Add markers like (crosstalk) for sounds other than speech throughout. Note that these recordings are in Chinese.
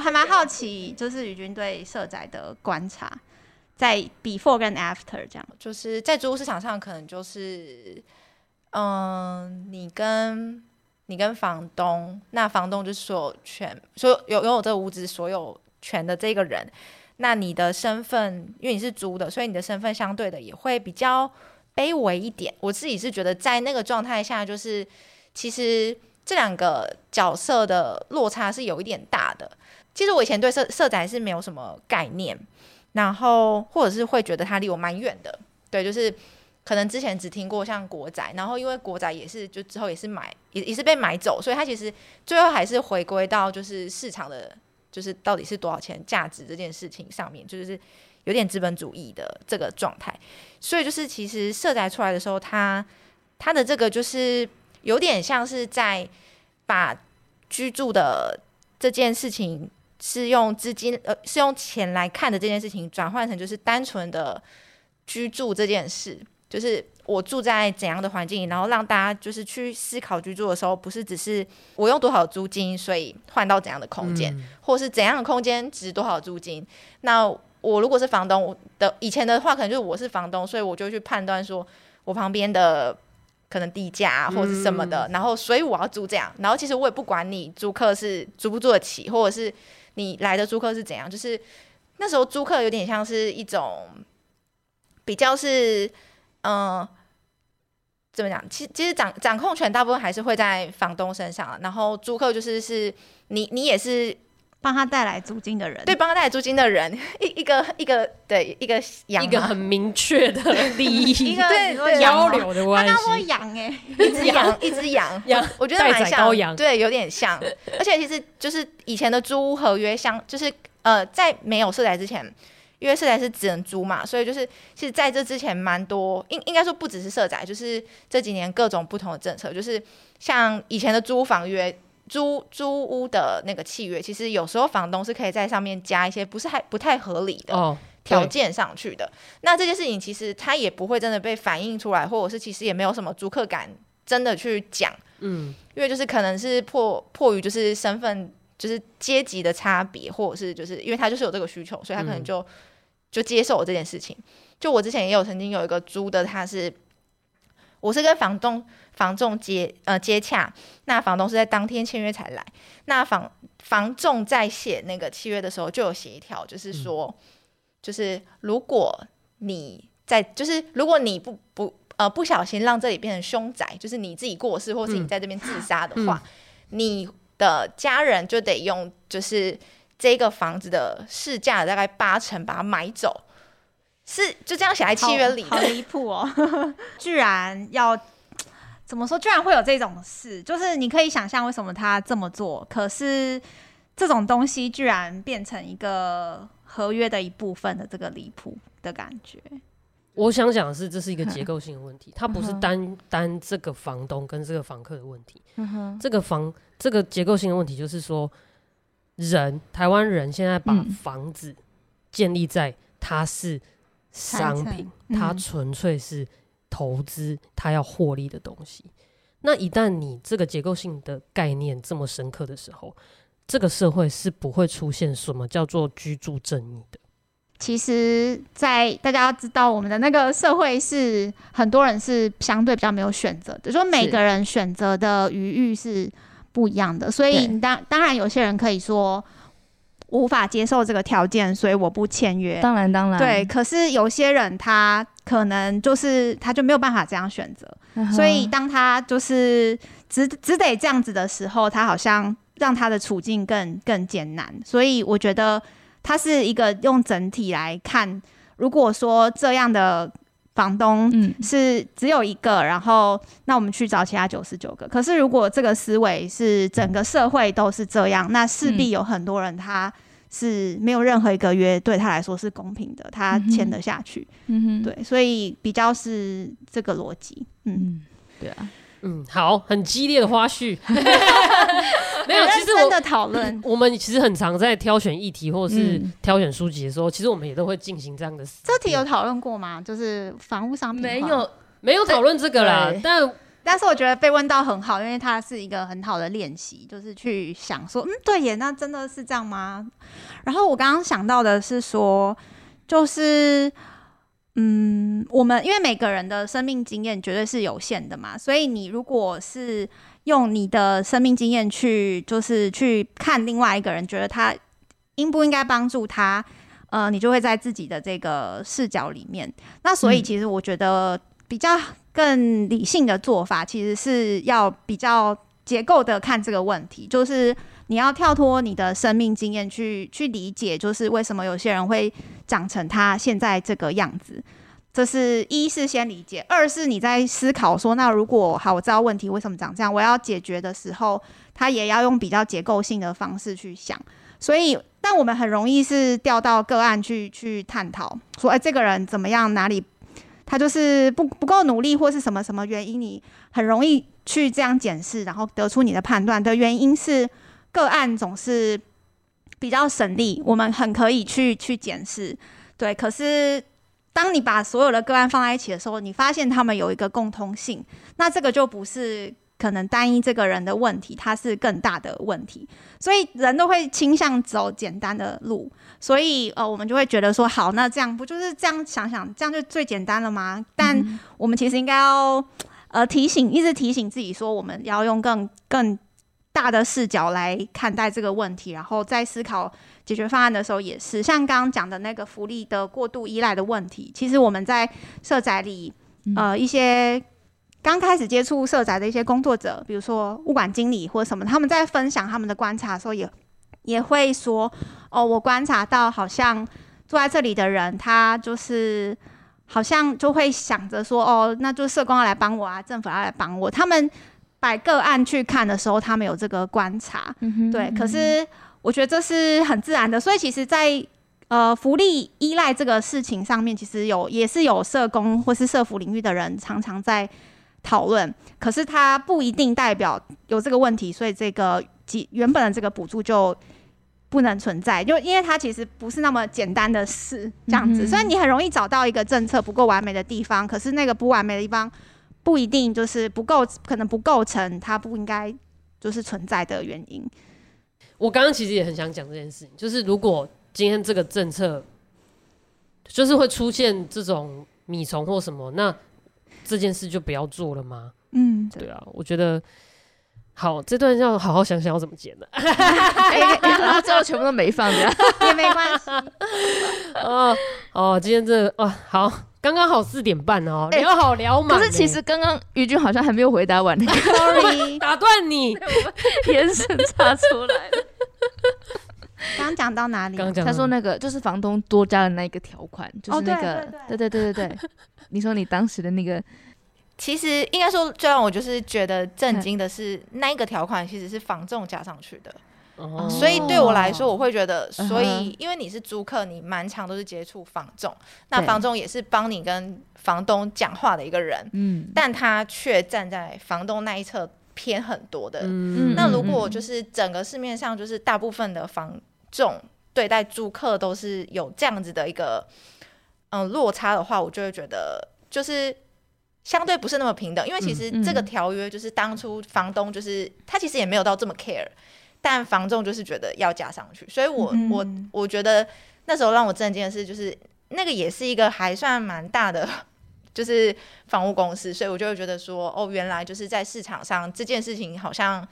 我还蛮好奇，就是宇君对社宅的观察，在 before 跟 after 这样，就是在租屋市场上，可能就是，嗯，你跟你跟房东，那房东就是所有权，所有拥有这个屋子所有权的这个人，那你的身份，因为你是租的，所以你的身份相对的也会比较卑微一点。我自己是觉得，在那个状态下，就是其实这两个角色的落差是有一点大的。其实我以前对社社宅是没有什么概念，然后或者是会觉得它离我蛮远的。对，就是可能之前只听过像国宅，然后因为国宅也是就之后也是买也也是被买走，所以它其实最后还是回归到就是市场的，就是到底是多少钱价值这件事情上面，就是有点资本主义的这个状态。所以就是其实社宅出来的时候，它它的这个就是有点像是在把居住的这件事情。是用资金呃，是用钱来看的这件事情，转换成就是单纯的居住这件事，就是我住在怎样的环境，然后让大家就是去思考居住的时候，不是只是我用多少租金，所以换到怎样的空间，嗯、或是怎样的空间值多少租金。那我如果是房东的以前的话，可能就是我是房东，所以我就去判断说我旁边的可能低价或是什么的，嗯、然后所以我要租这样，然后其实我也不管你租客是租不租得起，或者是。你来的租客是怎样？就是那时候租客有点像是一种比较是，嗯、呃，怎么讲？其其实掌掌控权大部分还是会在房东身上，然后租客就是是你你也是帮他带来租金的人，对，帮他带来租金的人，(laughs) 一一个一个对一个养一个很明确的利益，(laughs) 一个对交流的关系。他刚说养哎，一只羊，一只羊，(laughs) 羊，我觉得蛮像，对，有点像。而且其实就是以前的租屋合约，像就是呃，在没有社宅之前，因为社宅是只能租嘛，所以就是其实在这之前蛮多，应应该说不只是社宅，就是这几年各种不同的政策，就是像以前的租房约。租租屋的那个契约，其实有时候房东是可以在上面加一些不是还不太合理的条件上去的。哦、那这件事情其实他也不会真的被反映出来，或者是其实也没有什么租客敢真的去讲。嗯，因为就是可能是迫迫于就是身份就是阶级的差别，或者是就是因为他就是有这个需求，所以他可能就、嗯、就接受了这件事情。就我之前也有曾经有一个租的，他是我是跟房东。房仲接呃接洽，那房东是在当天签约才来。那房房仲在写那个契约的时候，就有写一条，就是说，嗯、就是如果你在，就是如果你不不呃不小心让这里变成凶宅，就是你自己过世或是你在这边自杀的话，嗯、你的家人就得用就是这个房子的市价大概八成把它买走。是就这样写在契约里，好离谱哦，居然要。怎么说？居然会有这种事，就是你可以想象为什么他这么做。可是这种东西居然变成一个合约的一部分的这个离谱的感觉。我想讲的是，这是一个结构性的问题，它不是单单这个房东跟这个房客的问题。嗯哼，这个房这个结构性的问题就是说，人台湾人现在把房子建立在它是商品，它纯粹是。投资它要获利的东西，那一旦你这个结构性的概念这么深刻的时候，这个社会是不会出现什么叫做居住正义的。其实，在大家要知道，我们的那个社会是很多人是相对比较没有选择的，就说每个人选择的余裕是不一样的，所以你当当然有些人可以说。无法接受这个条件，所以我不签约。当然，当然，对。可是有些人他可能就是他就没有办法这样选择，嗯、所以当他就是只只得这样子的时候，他好像让他的处境更更艰难。所以我觉得他是一个用整体来看，如果说这样的。房东是只有一个，嗯、然后那我们去找其他九十九个。可是如果这个思维是整个社会都是这样，那势必有很多人他是没有任何一个约对他来说是公平的，他签得下去。嗯哼，对，所以比较是这个逻辑。嗯，嗯，对啊。嗯，好，很激烈的花絮，真的讨论，我们其实很常在挑选议题或者是挑选书籍的时候，嗯、其实我们也都会进行这样的。这题有讨论过吗？就是房屋商品，没有，没有讨论这个啦。但但是我觉得被问到很好，因为它是一个很好的练习，就是去想说，嗯，对耶，那真的是这样吗？然后我刚刚想到的是说，就是，嗯，我们因为每个人的生命经验绝对是有限的嘛，所以你如果是用你的生命经验去，就是去看另外一个人，觉得他应不应该帮助他，呃，你就会在自己的这个视角里面。那所以其实我觉得比较。更理性的做法，其实是要比较结构的看这个问题，就是你要跳脱你的生命经验去去理解，就是为什么有些人会长成他现在这个样子。这是一是先理解，二是你在思考说，那如果好，我知道问题为什么长这样，我要解决的时候，他也要用比较结构性的方式去想。所以，但我们很容易是调到个案去去探讨，说，哎，这个人怎么样，哪里？他就是不不够努力，或是什么什么原因，你很容易去这样检视，然后得出你的判断的原因是个案总是比较省力，我们很可以去去检视，对。可是当你把所有的个案放在一起的时候，你发现他们有一个共通性，那这个就不是。可能单一这个人的问题，它是更大的问题，所以人都会倾向走简单的路，所以呃，我们就会觉得说，好，那这样不就是这样想想，这样就最简单了吗？但我们其实应该要呃提醒，一直提醒自己说，我们要用更更大的视角来看待这个问题，然后在思考解决方案的时候，也是像刚刚讲的那个福利的过度依赖的问题，其实我们在社宅里呃一些。刚开始接触社宅的一些工作者，比如说物管经理或者什么，他们在分享他们的观察的时候也，也也会说：“哦，我观察到好像住在这里的人，他就是好像就会想着说，哦，那就社工要来帮我啊，政府要来帮我。”他们摆个案去看的时候，他们有这个观察，嗯，对。可是我觉得这是很自然的，所以其实在，在呃福利依赖这个事情上面，其实有也是有社工或是社服领域的人常常在。讨论，可是它不一定代表有这个问题，所以这个原本的这个补助就不能存在，就因为它其实不是那么简单的事，这样子。所以你很容易找到一个政策不够完美的地方，可是那个不完美的地方不一定就是不构，可能不构成它不应该就是存在的原因。我刚刚其实也很想讲这件事情，就是如果今天这个政策就是会出现这种米虫或什么，那。这件事就不要做了吗？嗯，对啊，我觉得好，这段要好好想想要怎么剪的，然后最后全部都没放，(laughs) 也没关系。(laughs) 哦哦，今天这哦好，刚刚好四点半哦，聊好聊嘛。可是其实刚刚于军好像还没有回答完，(laughs) sorry，(laughs) 打断你，(laughs) 眼神插出来了。刚讲到哪里？刚讲他说那个就是房东多加了那一个条款，就是那个，对对对对对。你说你当时的那个，其实应该说最让我就是觉得震惊的是，那一个条款其实是房仲加上去的。哦。所以对我来说，我会觉得，所以因为你是租客，你满场都是接触房仲，那房仲也是帮你跟房东讲话的一个人。嗯。但他却站在房东那一侧偏很多的。嗯。那如果就是整个市面上就是大部分的房仲对待租客都是有这样子的一个。嗯，落差的话，我就会觉得就是相对不是那么平等，因为其实这个条约就是当初房东就是他其实也没有到这么 care，但房仲就是觉得要加上去，所以我我我觉得那时候让我震惊的是，就是那个也是一个还算蛮大的就是房屋公司，所以我就会觉得说，哦，原来就是在市场上这件事情好像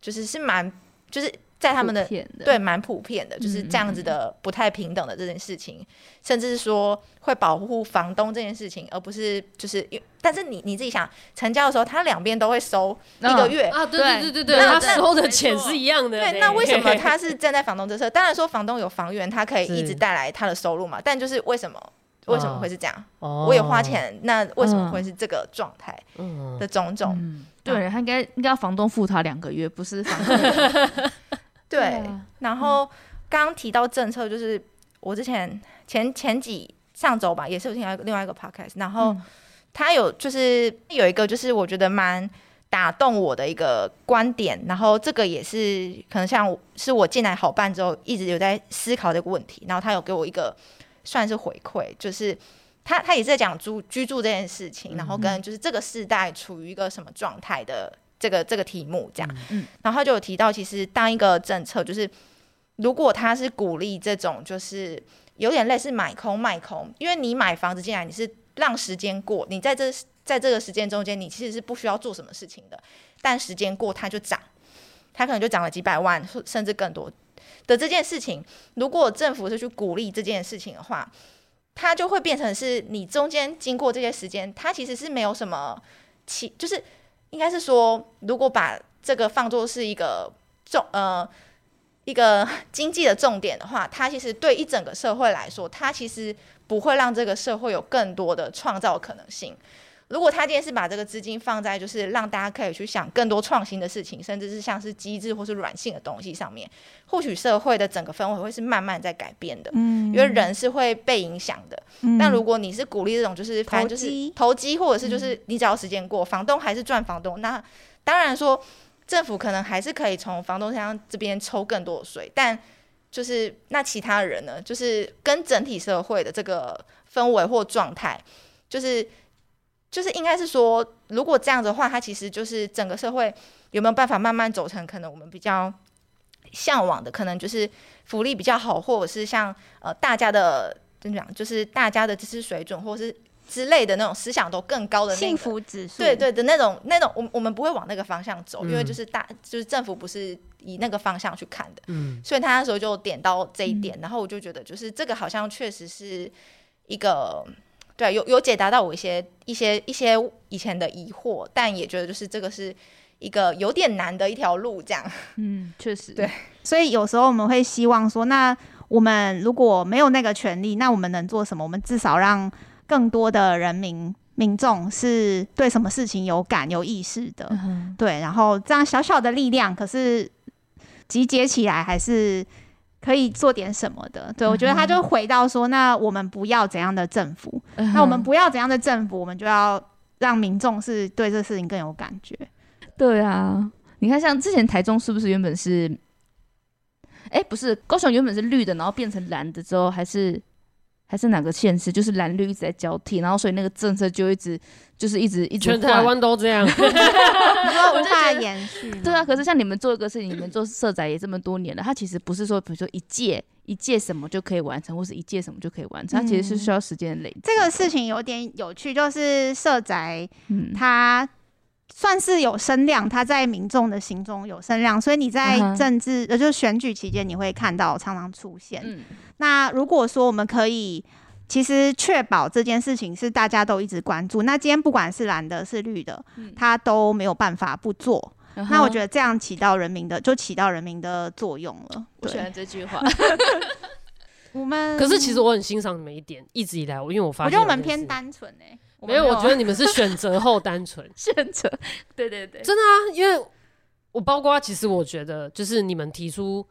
就是是蛮就是。在他们的，的对蛮普遍的，就是这样子的不太平等的这件事情，甚至是说会保护房东这件事情，而不是就是，但是你你自己想成交的时候，他两边都会收一个月啊，对对对对对，他收的钱是一样的。对，那为什么他 (laughs) 是站在房东这侧？当然说房东有房源，他可以一直带来他的收入嘛。但就是为什么为什么会是这样？哦、我也花钱，那为什么会是这个状态的种种？嗯嗯、对他应该应该要房东付他两个月，不是房东。(laughs) 对，然后刚刚提到政策，就是我之前前前几上周吧，也是有听到另外一个 podcast，然后他有就是有一个就是我觉得蛮打动我的一个观点，然后这个也是可能像是我进来好办之后一直有在思考这个问题，然后他有给我一个算是回馈，就是他他也是在讲住居住这件事情，然后跟就是这个世代处于一个什么状态的这个这个题目这样。嗯，然后他就有提到，其实当一个政策就是如果他是鼓励这种就是有点类似买空卖空，因为你买房子进来，你是让时间过，你在这在这个时间中间，你其实是不需要做什么事情的，但时间过它就涨，它可能就涨了几百万甚至更多的这件事情，如果政府是去鼓励这件事情的话。它就会变成是你中间经过这些时间，它其实是没有什么其，就是应该是说，如果把这个放作是一个重呃 (laughs) 一个经济的重点的话，它其实对一整个社会来说，它其实不会让这个社会有更多的创造可能性。如果他今天是把这个资金放在就是让大家可以去想更多创新的事情，甚至是像是机制或是软性的东西上面，或许社会的整个氛围会是慢慢在改变的。嗯，因为人是会被影响的。嗯，但如果你是鼓励这种就是反正就是投机，或者是就是你只要时间过，嗯，房东还是赚房东，那当然说政府可能还是可以从房东身上这边抽更多的税，但就是那其他人呢，就是跟整体社会的这个氛围或状态，就是。就是应该是说，如果这样的话，它其实就是整个社会有没有办法慢慢走成可能我们比较向往的，可能就是福利比较好，或者是像呃大家的怎么讲，就是大家的知识水准，或者是之类的那种思想都更高的、那个、幸福指数，对对的那种那种，我我们不会往那个方向走，嗯、因为就是大就是政府不是以那个方向去看的，嗯，所以他那时候就点到这一点，嗯、然后我就觉得就是这个好像确实是一个。对，有有解答到我一些一些一些以前的疑惑，但也觉得就是这个是一个有点难的一条路，这样。嗯，确实。(laughs) 对，所以有时候我们会希望说，那我们如果没有那个权利，那我们能做什么？我们至少让更多的人民民众是对什么事情有感有意识的。嗯。对，然后这样小小的力量，可是集结起来还是。可以做点什么的，对，我觉得他就回到说，那我们不要怎样的政府，嗯、那我们不要怎样的政府，我们就要让民众是对这个事情更有感觉。对啊，你看像之前台中是不是原本是，哎、欸，不是高雄原本是绿的，然后变成蓝的之后还是。还是哪个县市，就是蓝绿一直在交替，然后所以那个政策就一直就是一直一直。全台湾都这样，(laughs) 无法延续。对啊，可是像你们做一个事情，你们做社宅也这么多年了，它其实不是说比如说一届一届什么就可以完成，或是一届什么就可以完成，它其实是需要时间累积。这个事情有点有趣，就是社宅，它算是有声量，他在民众的心中有声量，所以你在政治呃就是选举期间，你会看到常常出现。嗯那如果说我们可以，其实确保这件事情是大家都一直关注，那今天不管是蓝的、是绿的，他都没有办法不做。嗯、那我觉得这样起到人民的，就起到人民的作用了。我喜欢这句话。(laughs) (laughs) 我们可是其实我很欣赏你们一点，一直以来我，因为我发现，我觉得我们偏单纯哎、欸。没有，我觉得你们是选择后单纯 (laughs) 选择。对对对，真的啊，因为我包括其实我觉得，就是你们提出。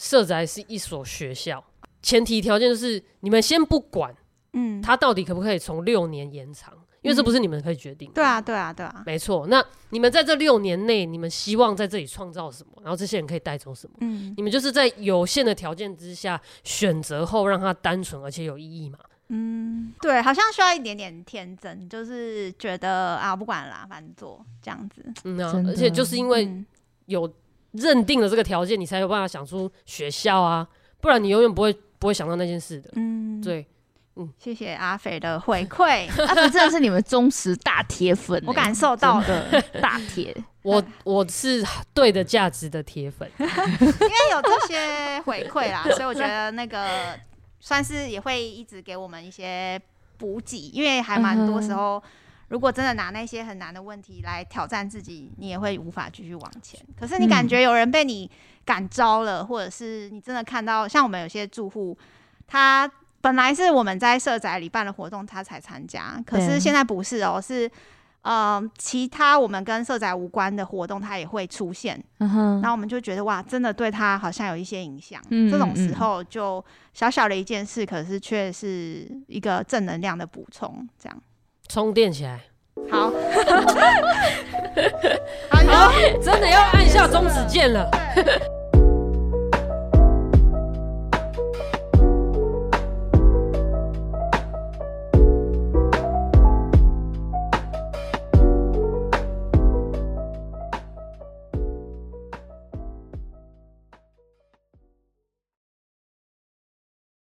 社宅是一所学校，前提条件就是你们先不管，嗯，他到底可不可以从六年延长，嗯、因为这不是你们可以决定的。对啊，对啊，对啊，没错。那你们在这六年内，你们希望在这里创造什么？然后这些人可以带走什么？嗯，你们就是在有限的条件之下选择后，让它单纯而且有意义嘛？嗯，对，好像需要一点点天真，就是觉得啊，不管啦，反正做这样子。嗯啊，而且就是因为有。认定了这个条件，你才有办法想出学校啊，不然你永远不会不会想到那件事的。嗯，对，嗯，谢谢阿肥的回馈，(laughs) 阿肥真的是你们忠实大铁粉，我感受到的大铁，(laughs) (laughs) 我我是对的价值的铁粉，因为有这些回馈啦，所以我觉得那个算是也会一直给我们一些补给，因为还蛮多时候。如果真的拿那些很难的问题来挑战自己，你也会无法继续往前。可是你感觉有人被你感召了，嗯、或者是你真的看到，像我们有些住户，他本来是我们在社宅里办的活动，他才参加，可是现在不是哦、喔，是呃其他我们跟色彩无关的活动，它也会出现。嗯哼，然后我们就觉得哇，真的对他好像有一些影响。嗯，这种时候就小小的一件事，可是却是一个正能量的补充，这样。充电起来，(laughs) 好，好，真的要按下终止键了。